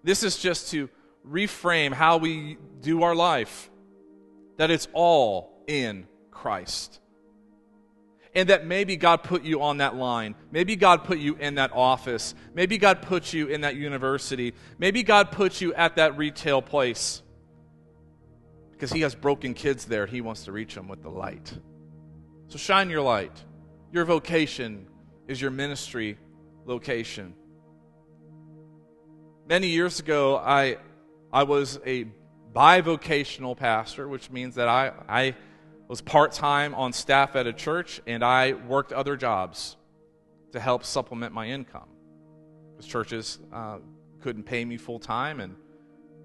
This is just to reframe how we do our life, that it's all in Christ. And that maybe God put you on that line. Maybe God put you in that office. Maybe God put you in that university. Maybe God put you at that retail place. Because He has broken kids there. He wants to reach them with the light. So shine your light. Your vocation is your ministry location. Many years ago, I, I was a bivocational pastor, which means that I, I was part time on staff at a church, and I worked other jobs to help supplement my income. Because churches uh, couldn't pay me full time, and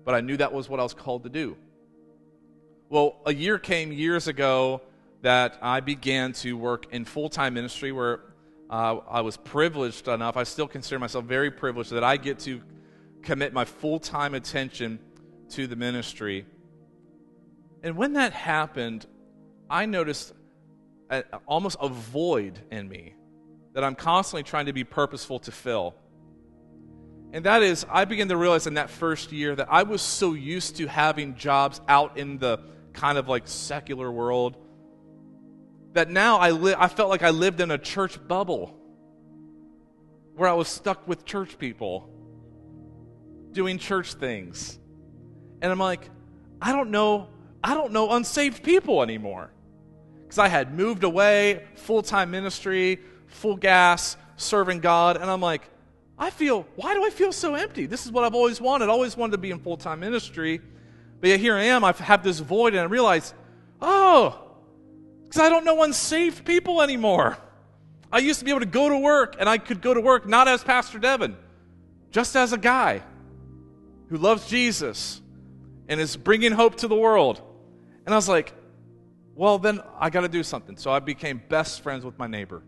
but I knew that was what I was called to do. Well, a year came years ago that I began to work in full time ministry where uh, I was privileged enough, I still consider myself very privileged that I get to commit my full time attention to the ministry. And when that happened, I noticed a, almost a void in me that I'm constantly trying to be purposeful to fill. And that is, I began to realize in that first year that I was so used to having jobs out in the kind of like secular world that now I, li- I felt like I lived in a church bubble where I was stuck with church people doing church things. And I'm like, I don't know, I don't know unsaved people anymore. Because I had moved away, full time ministry, full gas, serving God, and I'm like, I feel, why do I feel so empty? This is what I've always wanted. I always wanted to be in full time ministry. But yet here I am, I have this void, and I realize, oh, because I don't know unsaved people anymore. I used to be able to go to work, and I could go to work not as Pastor Devin, just as a guy who loves Jesus and is bringing hope to the world. And I was like, well, then I got to do something. So I became best friends with my neighbor.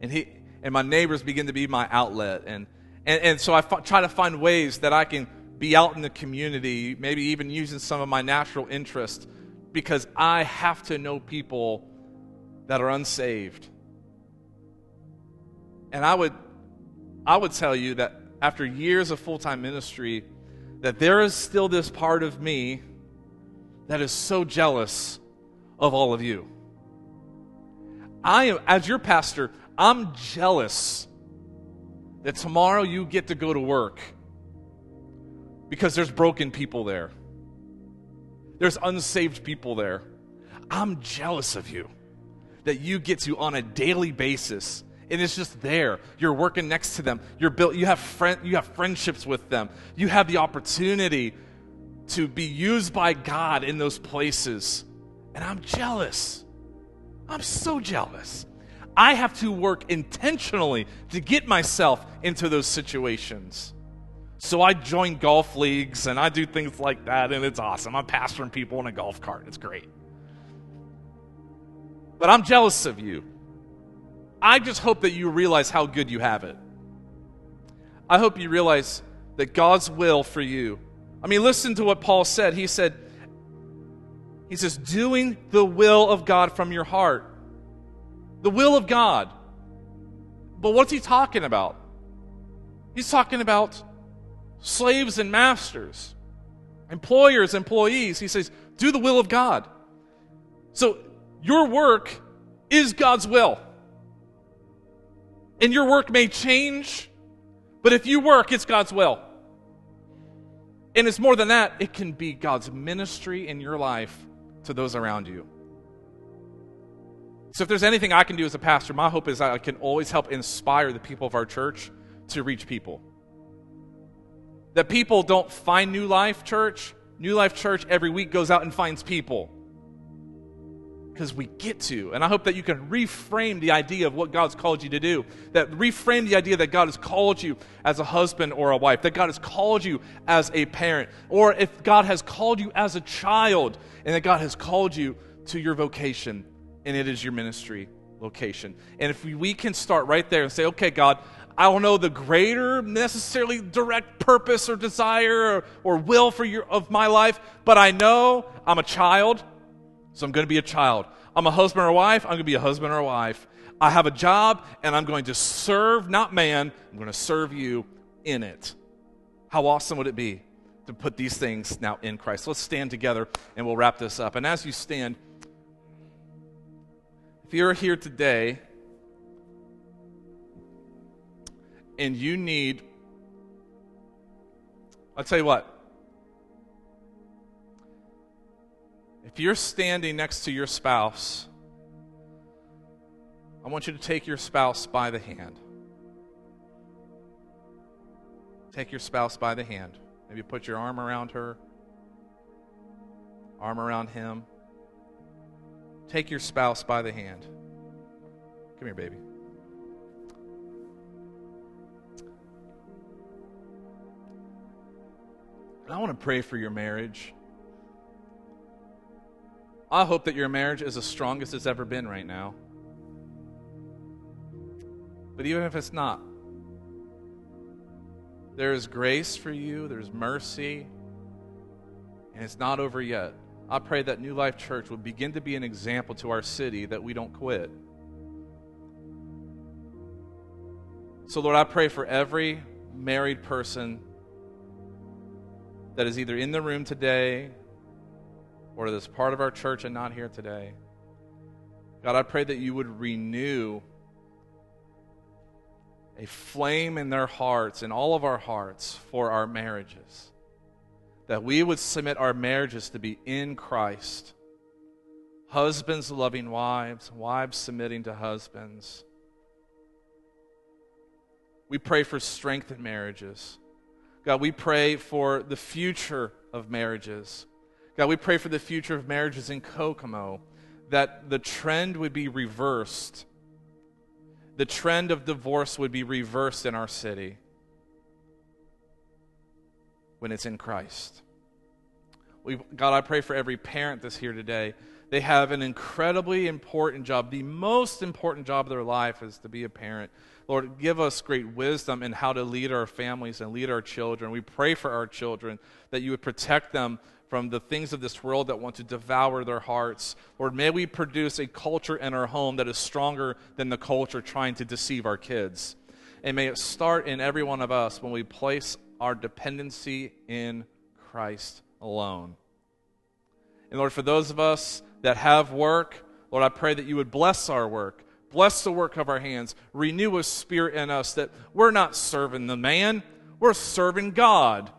And he, and my neighbors begin to be my outlet. And, and, and so I f- try to find ways that I can be out in the community, maybe even using some of my natural interest, because I have to know people that are unsaved. And I would, I would tell you that after years of full time ministry, that there is still this part of me that is so jealous of all of you. I am, as your pastor, I'm jealous that tomorrow you get to go to work because there's broken people there. There's unsaved people there. I'm jealous of you that you get to on a daily basis and it's just there. You're working next to them. You're built you have friend you have friendships with them. You have the opportunity to be used by God in those places. And I'm jealous. I'm so jealous. I have to work intentionally to get myself into those situations. So I join golf leagues and I do things like that, and it's awesome. I'm pastoring people in a golf cart. It's great. But I'm jealous of you. I just hope that you realize how good you have it. I hope you realize that God's will for you. I mean, listen to what Paul said. He said, he says, doing the will of God from your heart the will of God. But what's he talking about? He's talking about slaves and masters, employers, employees. He says, do the will of God. So your work is God's will. And your work may change, but if you work, it's God's will. And it's more than that, it can be God's ministry in your life to those around you. So, if there's anything I can do as a pastor, my hope is I can always help inspire the people of our church to reach people. That people don't find New Life Church. New Life Church every week goes out and finds people. Because we get to. And I hope that you can reframe the idea of what God's called you to do. That reframe the idea that God has called you as a husband or a wife. That God has called you as a parent. Or if God has called you as a child. And that God has called you to your vocation and it is your ministry location. And if we can start right there and say, okay, God, I don't know the greater necessarily direct purpose or desire or, or will for your, of my life, but I know I'm a child, so I'm going to be a child. I'm a husband or a wife, I'm going to be a husband or a wife. I have a job, and I'm going to serve not man, I'm going to serve you in it. How awesome would it be to put these things now in Christ? Let's stand together and we'll wrap this up. And as you stand, if you're here today and you need, I'll tell you what. If you're standing next to your spouse, I want you to take your spouse by the hand. Take your spouse by the hand. Maybe put your arm around her, arm around him. Take your spouse by the hand. Come here, baby. I want to pray for your marriage. I hope that your marriage is as strong as it's ever been right now. But even if it's not, there is grace for you, there's mercy, and it's not over yet. I pray that New Life Church will begin to be an example to our city that we don't quit. So, Lord, I pray for every married person that is either in the room today or that's part of our church and not here today. God, I pray that you would renew a flame in their hearts, in all of our hearts, for our marriages. That we would submit our marriages to be in Christ. Husbands loving wives, wives submitting to husbands. We pray for strength in marriages. God, we pray for the future of marriages. God, we pray for the future of marriages in Kokomo, that the trend would be reversed the trend of divorce would be reversed in our city when it's in Christ. we God, I pray for every parent that's here today. They have an incredibly important job. The most important job of their life is to be a parent. Lord, give us great wisdom in how to lead our families and lead our children. We pray for our children that you would protect them from the things of this world that want to devour their hearts. Lord, may we produce a culture in our home that is stronger than the culture trying to deceive our kids. And may it start in every one of us when we place our dependency in Christ alone. And Lord, for those of us that have work, Lord, I pray that you would bless our work. Bless the work of our hands. Renew a spirit in us that we're not serving the man, we're serving God.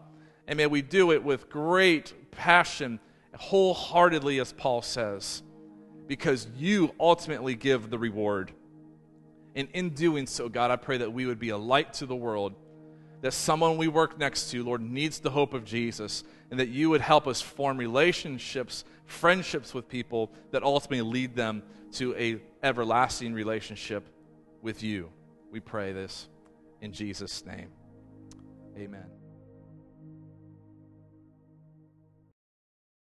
And may we do it with great passion, wholeheartedly, as Paul says, because you ultimately give the reward. And in doing so, God, I pray that we would be a light to the world, that someone we work next to, Lord, needs the hope of Jesus, and that you would help us form relationships, friendships with people that ultimately lead them to a everlasting relationship with you. We pray this in Jesus' name. Amen.